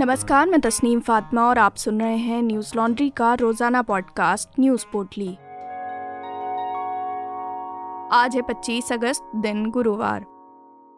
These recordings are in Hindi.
नमस्कार, मैं तस्नीम फातिमा और आप सुन रहे हैं न्यूज़ लॉन्ड्री का रोज़ाना पॉडकास्ट, न्यूज़ पोटली। आज है 25 अगस्त, दिन गुरुवार।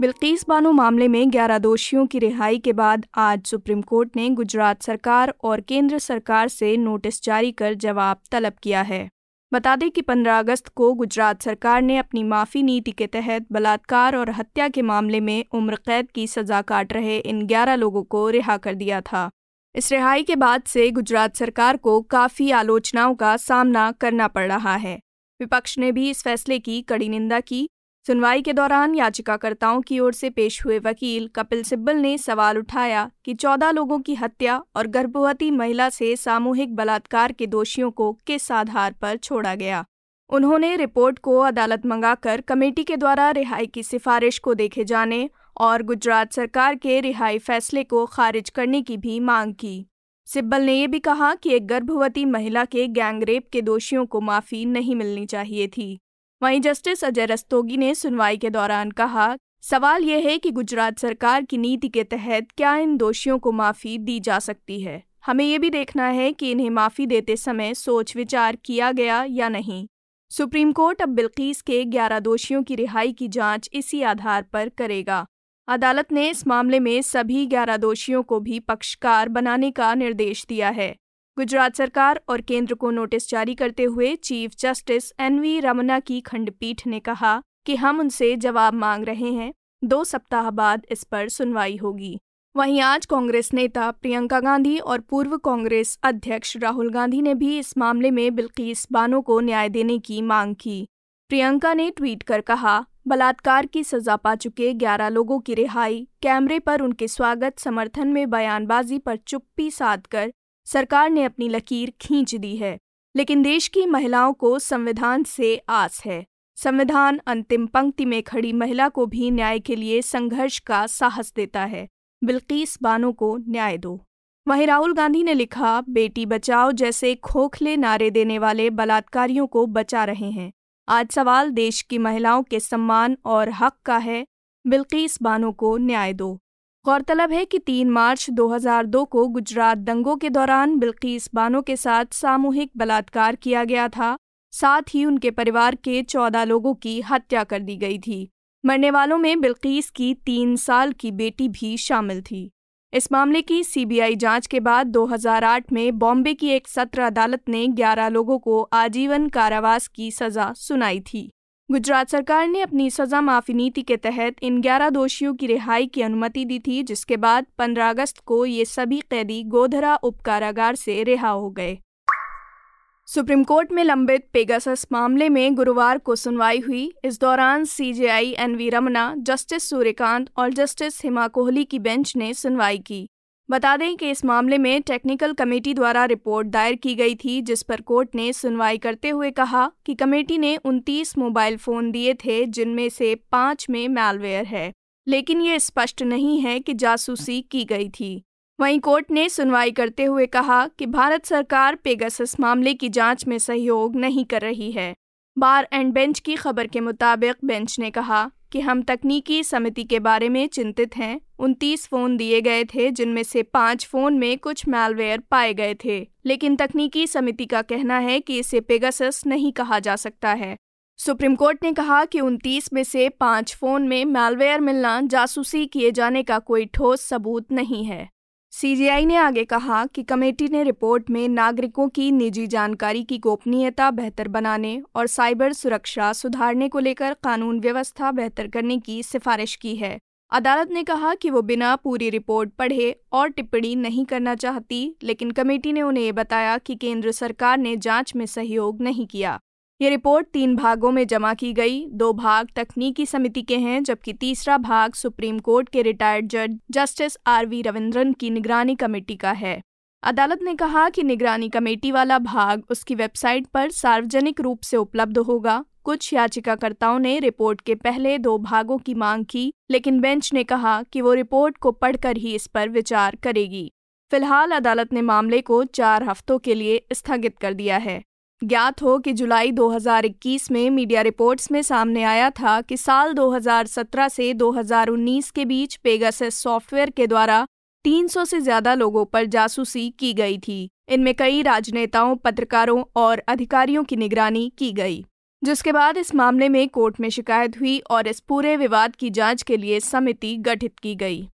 बिल्कीस बानो मामले में 11 दोषियों की रिहाई के बाद आज सुप्रीम कोर्ट ने गुजरात सरकार और केंद्र सरकार से नोटिस जारी कर जवाब तलब किया है। बता दें कि 15 अगस्त को गुजरात सरकार ने अपनी माफ़ी नीति के तहत बलात्कार और हत्या के मामले में उम्र कैद की सज़ा काट रहे इन 11 लोगों को रिहा कर दिया था। इस रिहाई के बाद से गुजरात सरकार को काफ़ी आलोचनाओं का सामना करना पड़ रहा है। विपक्ष ने भी इस फैसले की कड़ी निंदा की। सुनवाई के दौरान याचिकाकर्ताओं की ओर से पेश हुए वकील कपिल सिब्बल ने सवाल उठाया कि चौदह लोगों की हत्या और गर्भवती महिला से सामूहिक बलात्कार के दोषियों को किस आधार पर छोड़ा गया। उन्होंने रिपोर्ट को अदालत मंगाकर कमेटी के द्वारा रिहाई की सिफारिश को देखे जाने और गुजरात सरकार के रिहाई फैसले को खारिज करने की भी मांग की। सिब्बल ने यह भी कहा कि एक गर्भवती महिला के गैंगरेप के दोषियों को माफ़ी नहीं मिलनी चाहिए थी। वहीं जस्टिस अजय रस्तोगी ने सुनवाई के दौरान कहा, सवाल यह है कि गुजरात सरकार की नीति के तहत क्या इन दोषियों को माफ़ी दी जा सकती है? हमें ये भी देखना है कि इन्हें माफ़ी देते समय सोच विचार किया गया या नहीं। सुप्रीम कोर्ट अब बिल्कीस के 11 दोषियों की रिहाई की जाँच इसी आधार पर करेगा। अदालत ने इस मामले में सभी 11 दोषियों को भी पक्षकार बनाने का निर्देश दिया है। गुजरात सरकार और केंद्र को नोटिस जारी करते हुए chief justice N V Ramana की खंडपीठ ने कहा कि हम उनसे जवाब मांग रहे हैं। दो सप्ताह बाद इस पर सुनवाई होगी। वहीं आज कांग्रेस नेता प्रियंका गांधी और पूर्व कांग्रेस अध्यक्ष राहुल गांधी ने भी इस मामले में बिल्किस बानो को न्याय देने की मांग की। प्रियंका ने ट्वीट कर कहा, बलात्कार की सजा पा चुके 11 लोगों की रिहाई, कैमरे पर उनके स्वागत, समर्थन में बयानबाजी पर चुप्पी साध कर सरकार ने अपनी लकीर खींच दी है, लेकिन देश की महिलाओं को संविधान से आस है। संविधान अंतिम पंक्ति में खड़ी महिला को भी न्याय के लिए संघर्ष का साहस देता है। बिल्कीस बानो को न्याय दो। वहीं राहुल गांधी ने लिखा, बेटी बचाओ जैसे खोखले नारे देने वाले बलात्कारियों को बचा रहे हैं। आज सवाल देश की महिलाओं के सम्मान और हक का है। बिल्किस बानो को न्याय दो। गौरतलब है कि 3 मार्च 2002 को गुजरात दंगों के दौरान बिल्किस बानो के साथ सामूहिक बलात्कार किया गया था। साथ ही उनके परिवार के 14 लोगों की हत्या कर दी गई थी। मरने वालों में बिल्किस की तीन साल की बेटी भी शामिल थी। इस मामले की सीबीआई जाँच के बाद 2008 में बॉम्बे की एक सत्र अदालत ने 11 लोगों को आजीवन कारावास की सजा सुनाई थी। गुजरात सरकार ने अपनी सजा माफ़ी नीति के तहत इन 11 दोषियों की रिहाई की अनुमति दी थी, जिसके बाद 15 अगस्त को ये सभी कैदी गोधरा उप कारागार से रिहा हो गए। सुप्रीम कोर्ट में लंबित पेगासस मामले में गुरुवार को सुनवाई हुई। इस दौरान CJI N V Ramana, justice Suryakant और जस्टिस हिमा कोहली की बेंच ने सुनवाई की। बता दें कि इस मामले में टेक्निकल कमेटी द्वारा रिपोर्ट दायर की गई थी, जिस पर कोर्ट ने सुनवाई करते हुए कहा कि कमेटी ने उनतीस मोबाइल फ़ोन दिए थे, जिनमें से पाँच में मैलवेयर है। लेकिन ये स्पष्ट नहीं है कि जासूसी की गई थी। वहीं कोर्ट ने सुनवाई करते हुए कहा कि भारत सरकार पेगासस मामले की जाँच में सहयोग नहीं कर रही है। बार एंड बेंच की खबर के मुताबिक बेंच ने कहा कि हम तकनीकी समिति के बारे में चिंतित हैं। उनतीस फ़ोन दिए गए थे, जिनमें से पाँच फ़ोन में कुछ मैलवेयर पाए गए थे। लेकिन तकनीकी समिति का कहना है कि इसे पेगासस नहीं कहा जा सकता है। सुप्रीम कोर्ट ने कहा कि उनतीस में से पाँच फ़ोन में मैलवेयर मिलना जासूसी किए जाने का कोई ठोस सबूत नहीं है। सीजीआई ने आगे कहा कि कमेटी ने रिपोर्ट में नागरिकों की निजी जानकारी की गोपनीयता बेहतर बनाने और साइबर सुरक्षा सुधारने को लेकर कानून व्यवस्था बेहतर करने की सिफारिश की है। अदालत ने कहा कि वो बिना पूरी रिपोर्ट पढ़े और टिप्पणी नहीं करना चाहती, लेकिन कमेटी ने उन्हें ये बताया कि केंद्र सरकार ने जाँच में सहयोग नहीं किया। ये रिपोर्ट तीन भागों में जमा की गई। दो भाग तकनीकी समिति के हैं, जबकि तीसरा भाग सुप्रीम कोर्ट के रिटायर्ड जज जस्टिस आर वी रविंद्रन की निगरानी कमेटी का है। अदालत ने कहा कि निगरानी कमेटी वाला भाग उसकी वेबसाइट पर सार्वजनिक रूप से उपलब्ध होगा। कुछ याचिकाकर्ताओं ने रिपोर्ट के पहले दो भागों की मांग की, लेकिन बेंच ने कहा कि वो रिपोर्ट को पढ़कर ही इस पर विचार करेगी। फ़िलहाल अदालत ने मामले को चार हफ्तों के लिए स्थगित कर दिया है। ज्ञात हो कि जुलाई 2021 में मीडिया रिपोर्ट्स में सामने आया था कि साल 2017 से 2019 के बीच पेगासस सॉफ्टवेयर के द्वारा 300 से ज़्यादा लोगों पर जासूसी की गई थी। इनमें कई राजनेताओं, पत्रकारों और अधिकारियों की निगरानी की गई, जिसके बाद इस मामले में कोर्ट में शिकायत हुई और इस पूरे विवाद की जाँच के लिए समिति गठित की गई।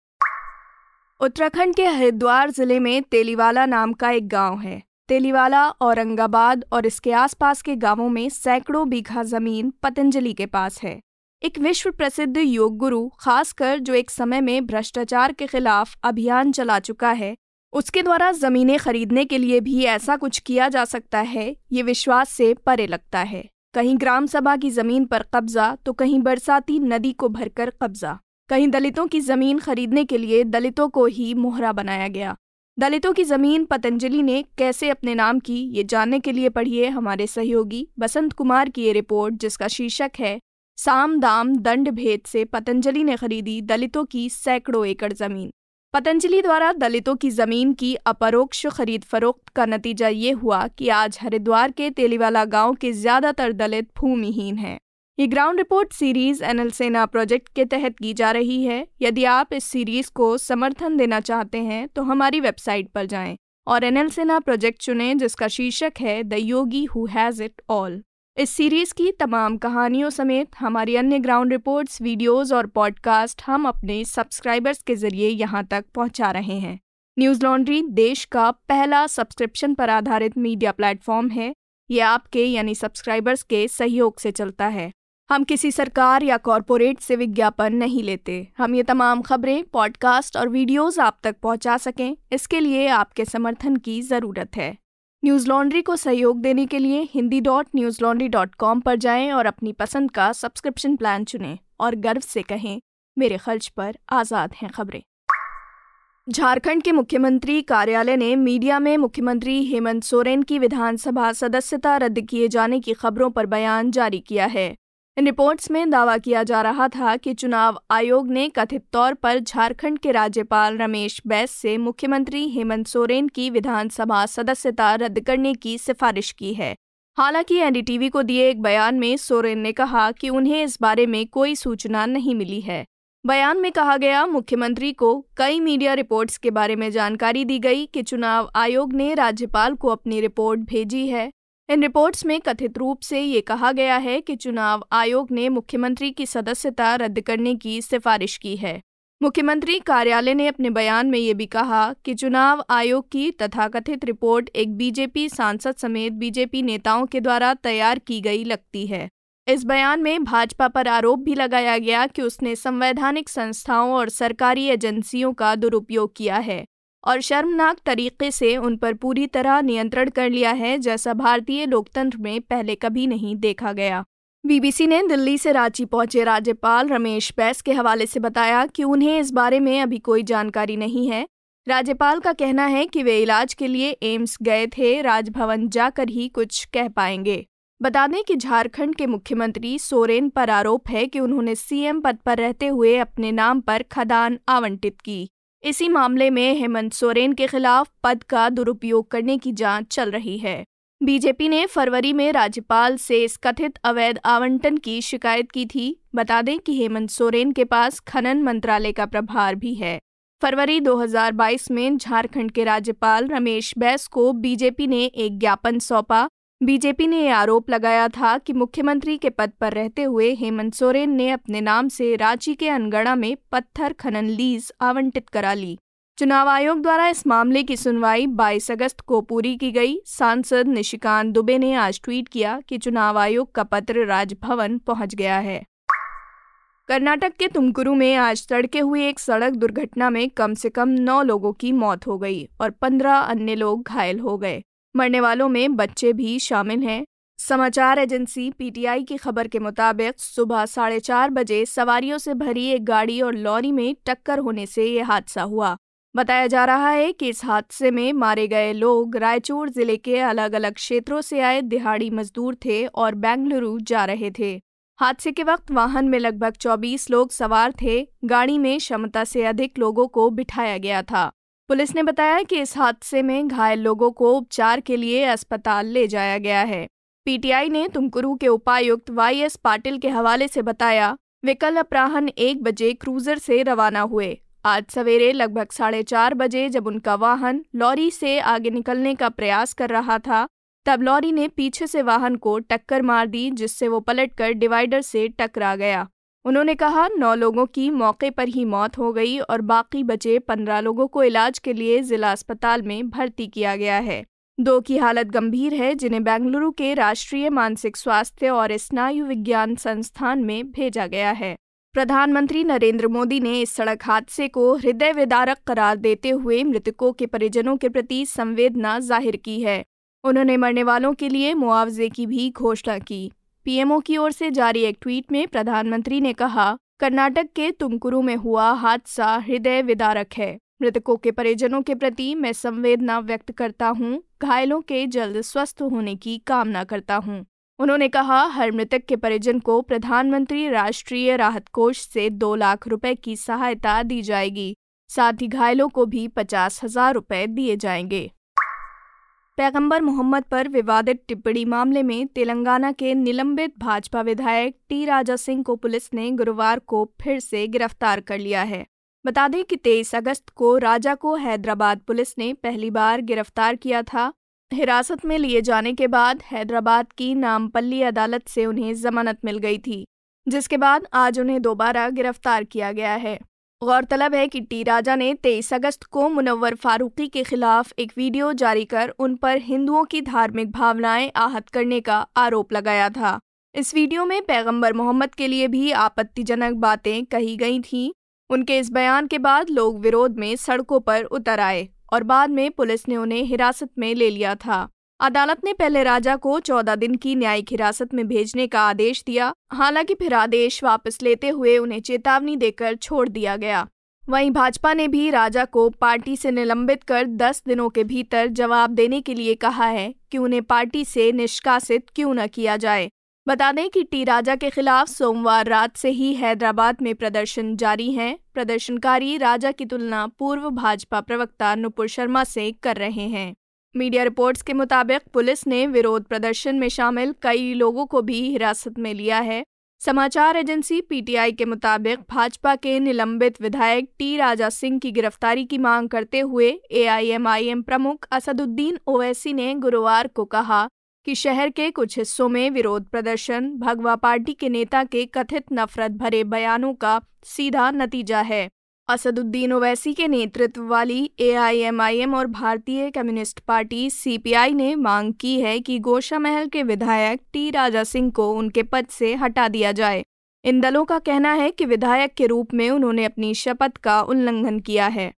उत्तराखंड के हरिद्वार ज़िले में तेलीवाला नाम का एक गाँव है। तेलीवाला, औरंगाबाद और इसके आसपास के गाँवों में सैकड़ों बीघा ज़मीन पतंजलि के पास है। एक विश्व प्रसिद्ध योग गुरु, खासकर जो एक समय में भ्रष्टाचार के खिलाफ अभियान चला चुका है, उसके द्वारा जमीनें खरीदने के लिए भी ऐसा कुछ किया जा सकता है, ये विश्वास से परे लगता है। कहीं ग्राम सभा की ज़मीन पर कब्जा तो कहीं बरसाती नदी को भरकर कब्जा। कहीं दलितों की ज़मीन खरीदने के लिए दलितों को ही मोहरा बनाया गया। दलितों की ज़मीन पतंजलि ने कैसे अपने नाम की, ये जानने के लिए पढ़िए हमारे सहयोगी बसंत कुमार की ये रिपोर्ट, जिसका शीर्षक है, साम दाम दंड भेद से पतंजलि ने खरीदी दलितों की सैकड़ों एकड़ ज़मीन। पतंजलि द्वारा दलितों की ज़मीन की अपरोक्ष खरीद फरोख्त का नतीजा ये हुआ कि आज हरिद्वार के तेलीवाला गाँव के ज़्यादातर दलित भूमिहीन हैं। ये ground report series NL Sena project के तहत की जा रही है। यदि आप इस सीरीज़ को समर्थन देना चाहते हैं तो हमारी वेबसाइट पर जाएँ और एनएल सेना प्रोजेक्ट चुनें, जिसका शीर्षक है the yogi who has it all इस सीरीज़ की तमाम कहानियों समेत हमारी अन्य ग्राउंड रिपोर्ट्स वीडियोस और पॉडकास्ट हम अपने सब्सक्राइबर्स के ज़रिए यहाँ तक पहुँचा रहे हैं। न्यूज़ लॉन्ड्री देश का पहला सब्सक्रिप्शन पर आधारित मीडिया प्लेटफॉर्म है। ये आपके, यानी सब्सक्राइबर्स के सहयोग से चलता है। हम किसी सरकार या कॉरपोरेट से विज्ञापन नहीं लेते। हम ये तमाम खबरें पॉडकास्ट और वीडियोस आप तक पहुँचा सकें। इसके लिए आपके समर्थन की ज़रूरत है। न्यूज़ लॉन्ड्री को सहयोग देने के लिए Hindi dot news laundry dot com पर जाएँ और अपनी पसंद का सब्सक्रिप्शन प्लान चुनें और गर्व से कहें, मेरे खर्च पर आज़ाद हैं खबरें। झारखंड के मुख्यमंत्री कार्यालय ने मीडिया में मुख्यमंत्री हेमंत सोरेन की विधानसभा सदस्यता रद्द किए जाने की खबरों पर बयान जारी किया है। इन रिपोर्ट्स में दावा किया जा रहा था कि चुनाव आयोग ने कथित तौर पर झारखंड के राज्यपाल रमेश बैस से मुख्यमंत्री हेमंत सोरेन की विधानसभा सदस्यता रद्द करने की सिफारिश की है। हालाँकि एनडीटीवी को दिए एक बयान में सोरेन ने कहा कि उन्हें इस बारे में कोई सूचना नहीं मिली है। बयान में कहा गया, मुख्यमंत्री को कई मीडिया रिपोर्ट्स के बारे में जानकारी दी गई कि चुनाव आयोग ने राज्यपाल को अपनी रिपोर्ट भेजी है। इन रिपोर्ट्स में कथित रूप से ये कहा गया है कि चुनाव आयोग ने मुख्यमंत्री की सदस्यता रद्द करने की सिफारिश की है। मुख्यमंत्री कार्यालय ने अपने बयान में ये भी कहा कि चुनाव आयोग की तथाकथित रिपोर्ट एक बीजेपी सांसद समेत बीजेपी नेताओं के द्वारा तैयार की गई लगती है। इस बयान में भाजपा पर आरोप भी लगाया गया कि उसने संवैधानिक संस्थाओं और सरकारी एजेंसियों का दुरुपयोग किया है। और शर्मनाक तरीके से उन पर पूरी तरह नियंत्रण कर लिया है, जैसा भारतीय लोकतंत्र में पहले कभी नहीं देखा गया। बीबीसी ने दिल्ली से रांची पहुँचे राज्यपाल रमेश बैस के हवाले से बताया कि उन्हें इस बारे में अभी कोई जानकारी नहीं है। राज्यपाल का कहना है कि वे इलाज के लिए एम्स गए थे, राजभवन जाकर ही कुछ कह पाएँगे। बता दें कि झारखंड के मुख्यमंत्री सोरेन पर आरोप है कि उन्होंने सीएम पद पर रहते हुए अपने नाम पर खदान आवंटित की। इसी मामले में हेमंत सोरेन के खिलाफ पद का दुरुपयोग करने की जाँच चल रही है। बीजेपी ने फरवरी में राज्यपाल से इस कथित अवैध आवंटन की शिकायत की थी। बता दें कि हेमंत सोरेन के पास खनन मंत्रालय का प्रभार भी है। फरवरी 2022 में झारखंड के राज्यपाल रमेश बैस को बीजेपी ने एक ज्ञापन सौंपा। बीजेपी ने आरोप लगाया था कि मुख्यमंत्री के पद पर रहते हुए हेमंत सोरेन ने अपने नाम से रांची के अनगढ़ा में पत्थर खनन लीज आवंटित करा ली। चुनाव आयोग द्वारा इस मामले की सुनवाई 22 अगस्त को पूरी की गई। सांसद निशिकांत दुबे ने आज ट्वीट किया कि चुनाव आयोग का पत्र राजभवन पहुँच गया है। कर्नाटक के तुमकुरु में आज तड़के हुई एक सड़क दुर्घटना में कम से कम नौ लोगों की मौत हो गई और पंद्रह अन्य लोग घायल हो गए। मरने वालों में बच्चे भी शामिल हैं। समाचार एजेंसी पीटीआई की खबर के मुताबिक सुबह साढ़े चार बजे सवारियों से भरी एक गाड़ी और लॉरी में टक्कर होने से ये हादसा हुआ। बताया जा रहा है कि इस हादसे में मारे गए लोग रायचूर ज़िले के अलग अलग क्षेत्रों से आए दिहाड़ी मजदूर थे और बेंगलुरु जा रहे थे। हादसे के वक्त वाहन में लगभग 24 लोग सवार थे। गाड़ी में क्षमता से अधिक लोगों को बिठाया गया था। पुलिस ने बताया कि इस हादसे में घायल लोगों को उपचार के लिए अस्पताल ले जाया गया है। पीटीआई ने तुमकुरू के उपायुक्त वाई एस पाटिल के हवाले से बताया, वे कल अपराहन एक बजे क्रूजर से रवाना हुए। आज सवेरे लगभग साढ़े चार बजे जब उनका वाहन लॉरी से आगे निकलने का प्रयास कर रहा था, तब लॉरी ने पीछे से वाहन को टक्कर मार दी, जिससे वो पलटकर डिवाइडर से टकरा गया। उन्होंने कहा, नौ लोगों की मौके पर ही मौत हो गई और बाकी बचे पंद्रह लोगों को इलाज के लिए जिला अस्पताल में भर्ती किया गया है। दो की हालत गंभीर है, जिन्हें बेंगलुरु के राष्ट्रीय मानसिक स्वास्थ्य और स्नायु विज्ञान संस्थान में भेजा गया है। प्रधानमंत्री नरेंद्र मोदी ने इस सड़क हादसे को हृदय विदारक करार देते हुए मृतकों के परिजनों के प्रति संवेदना ज़ाहिर की है। उन्होंने मरने वालों के लिए मुआवजे की भी घोषणा की। पीएमओ की ओर से जारी एक ट्वीट में प्रधानमंत्री ने कहा कर्नाटक के तुमकुरु में हुआ हादसा हृदय विदारक है। मृतकों के परिजनों के प्रति मैं संवेदना व्यक्त करता हूँ, घायलों के जल्द स्वस्थ होने की कामना करता हूँ। उन्होंने कहा हर मृतक के परिजन को प्रधानमंत्री राष्ट्रीय राहत कोष से दो लाख रुपए की सहायता दी जाएगी। साथ ही घायलों को भी पचास हज़ार रुपए दिए जाएँगे। पैगंबर मोहम्मद पर विवादित टिप्पणी मामले में तेलंगाना के निलंबित भाजपा विधायक टी राजा सिंह को पुलिस ने गुरुवार को फिर से गिरफ़्तार कर लिया है। बता दें कि 23 अगस्त को राजा को हैदराबाद पुलिस ने पहली बार गिरफ़्तार किया था। हिरासत में लिए जाने के बाद हैदराबाद की नामपल्ली अदालत से उन्हें जमानत मिल गई थी, जिसके बाद आज उन्हें दोबारा गिरफ़्तार किया गया है। गौरतलब है कि टी राजा ने 23 अगस्त को मुनव्वर फारूकी के खिलाफ एक वीडियो जारी कर उन पर हिंदुओं की धार्मिक भावनाएँ आहत करने का आरोप लगाया था। इस वीडियो में पैगंबर मोहम्मद के लिए भी आपत्तिजनक बातें कही गई थीं। उनके इस बयान के बाद लोग विरोध में सड़कों पर उतर आए और बाद में पुलिस ने उन्हें हिरासत में ले लिया था। अदालत ने पहले राजा को चौदह दिन की न्यायिक हिरासत में भेजने का आदेश दिया, हालाँकि फिर आदेश वापस लेते हुए उन्हें चेतावनी देकर छोड़ दिया गया। वहीं भाजपा ने भी राजा को पार्टी से निलंबित कर 10 दिनों के भीतर जवाब देने के लिए कहा है कि उन्हें पार्टी से निष्कासित क्यों न किया जाए। बता दें कि टी राजा के खिलाफ सोमवार रात से ही हैदराबाद में प्रदर्शन जारी हैं। प्रदर्शनकारी राजा की तुलना पूर्व भाजपा प्रवक्ता नुपुर शर्मा से कर रहे हैं। मीडिया रिपोर्ट्स के मुताबिक पुलिस ने विरोध प्रदर्शन में शामिल कई लोगों को भी हिरासत में लिया है। समाचार एजेंसी पीटीआई के मुताबिक भाजपा के निलंबित विधायक टी राजा सिंह की गिरफ्तारी की मांग करते हुए एआईएमआईएम प्रमुख असदुद्दीन ओवैसी ने गुरुवार को कहा कि शहर के कुछ हिस्सों में विरोध प्रदर्शन, भगवा पार्टी के नेता के कथित नफरत भरे बयानों का सीधा नतीजा है। असदुद्दीन ओवैसी के नेतृत्व वाली एआईएमआईएम और भारतीय कम्युनिस्ट पार्टी सीपीआई ने मांग की है कि गोशा महल के विधायक टी राजा सिंह को उनके पद से हटा दिया जाए। इन दलों का कहना है कि विधायक के रूप में उन्होंने अपनी शपथ का उल्लंघन किया है।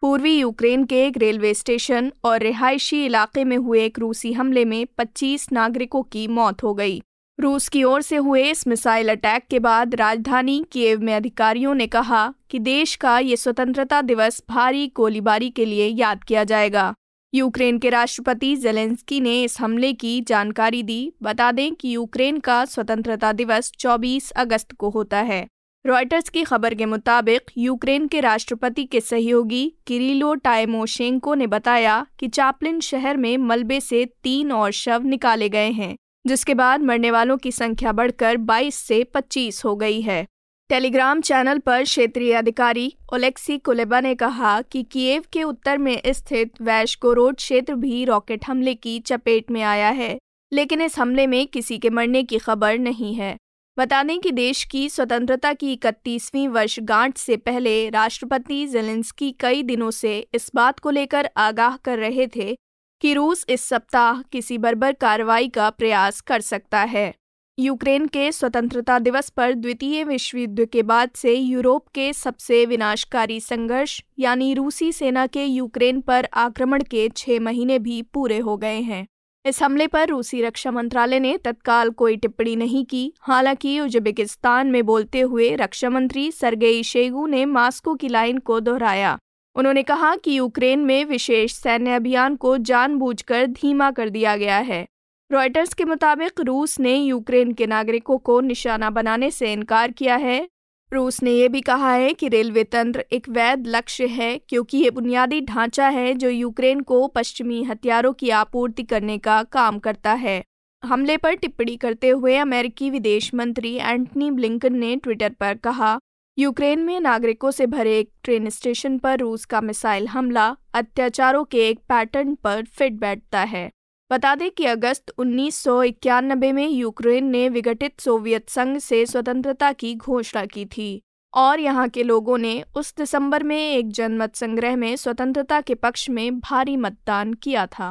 पूर्वी यूक्रेन के एक रेलवे स्टेशन और रिहायशी इलाके में हुए एक रूसी हमले में 25 नागरिकों की मौत हो गई। रूस की ओर से हुए इस मिसाइल अटैक के बाद राजधानी कीव में अधिकारियों ने कहा कि देश का ये स्वतंत्रता दिवस भारी गोलीबारी के लिए याद किया जाएगा। यूक्रेन के राष्ट्रपति जेलेंस्की ने इस हमले की जानकारी दी। बता दें कि यूक्रेन का स्वतंत्रता दिवस 24 अगस्त को होता है। रॉयटर्स की खबर के मुताबिक यूक्रेन के राष्ट्रपति के सहयोगी किरिलो टाइमोशेंको ने बताया कि चापलिन शहर में मलबे से तीन और शव निकाले गए हैं। जिसके बाद मरने वालों की संख्या बढ़कर 22 से 25 हो गई है। टेलीग्राम चैनल पर क्षेत्रीय अधिकारी ओलेक्सी कुलेबा ने कहा कि कीव के उत्तर में स्थित वैशकोरोड क्षेत्र भी रॉकेट हमले की चपेट में आया है, लेकिन इस हमले में किसी के मरने की खबर नहीं है। बता दें कि देश की स्वतंत्रता की इकतीसवीं वर्षगांठ से पहले राष्ट्रपति जेलेंस्की कई दिनों से इस बात को लेकर आगाह कर रहे थे कि रूस इस सप्ताह किसी बर्बर कार्रवाई का प्रयास कर सकता है। यूक्रेन के स्वतंत्रता दिवस पर द्वितीय विश्व युद्ध के बाद से यूरोप के सबसे विनाशकारी संघर्ष, यानी रूसी सेना के यूक्रेन पर आक्रमण के छह महीने भी पूरे हो गए हैं। इस हमले पर रूसी रक्षा मंत्रालय ने तत्काल कोई टिप्पणी नहीं की। हालाँकि उज्बेकिस्तान में बोलते हुए रक्षा मंत्री सरगेई शेगू ने मास्को की लाइन को दोहराया। उन्होंने कहा कि यूक्रेन में विशेष सैन्य अभियान को जानबूझकर धीमा कर दिया गया है। रॉयटर्स के मुताबिक रूस ने यूक्रेन के नागरिकों को निशाना बनाने से इनकार किया है। रूस ने यह भी कहा है कि रेलवे तंत्र एक वैध लक्ष्य है, क्योंकि ये बुनियादी ढांचा है जो यूक्रेन को पश्चिमी हथियारों की आपूर्ति करने का काम करता है। हमले पर टिप्पणी करते हुए अमेरिकी विदेश मंत्री एंटनी ब्लिंकन ने ट्विटर पर कहा यूक्रेन में नागरिकों से भरे एक ट्रेन स्टेशन पर रूस का मिसाइल हमला, अत्याचारों के एक पैटर्न पर फिट बैठता है। बता दें कि अगस्त उन्नीस सौ इक्यानबे में यूक्रेन ने विघटित सोवियत संघ से स्वतंत्रता की घोषणा की थी और यहाँ के लोगों ने उस दिसंबर में एक जनमत संग्रह में स्वतंत्रता के पक्ष में भारी मतदान किया था।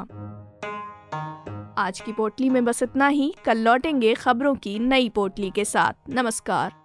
आज की पोटली में बस इतना ही। कल लौटेंगे खबरों की नई पोटली के साथ। नमस्कार।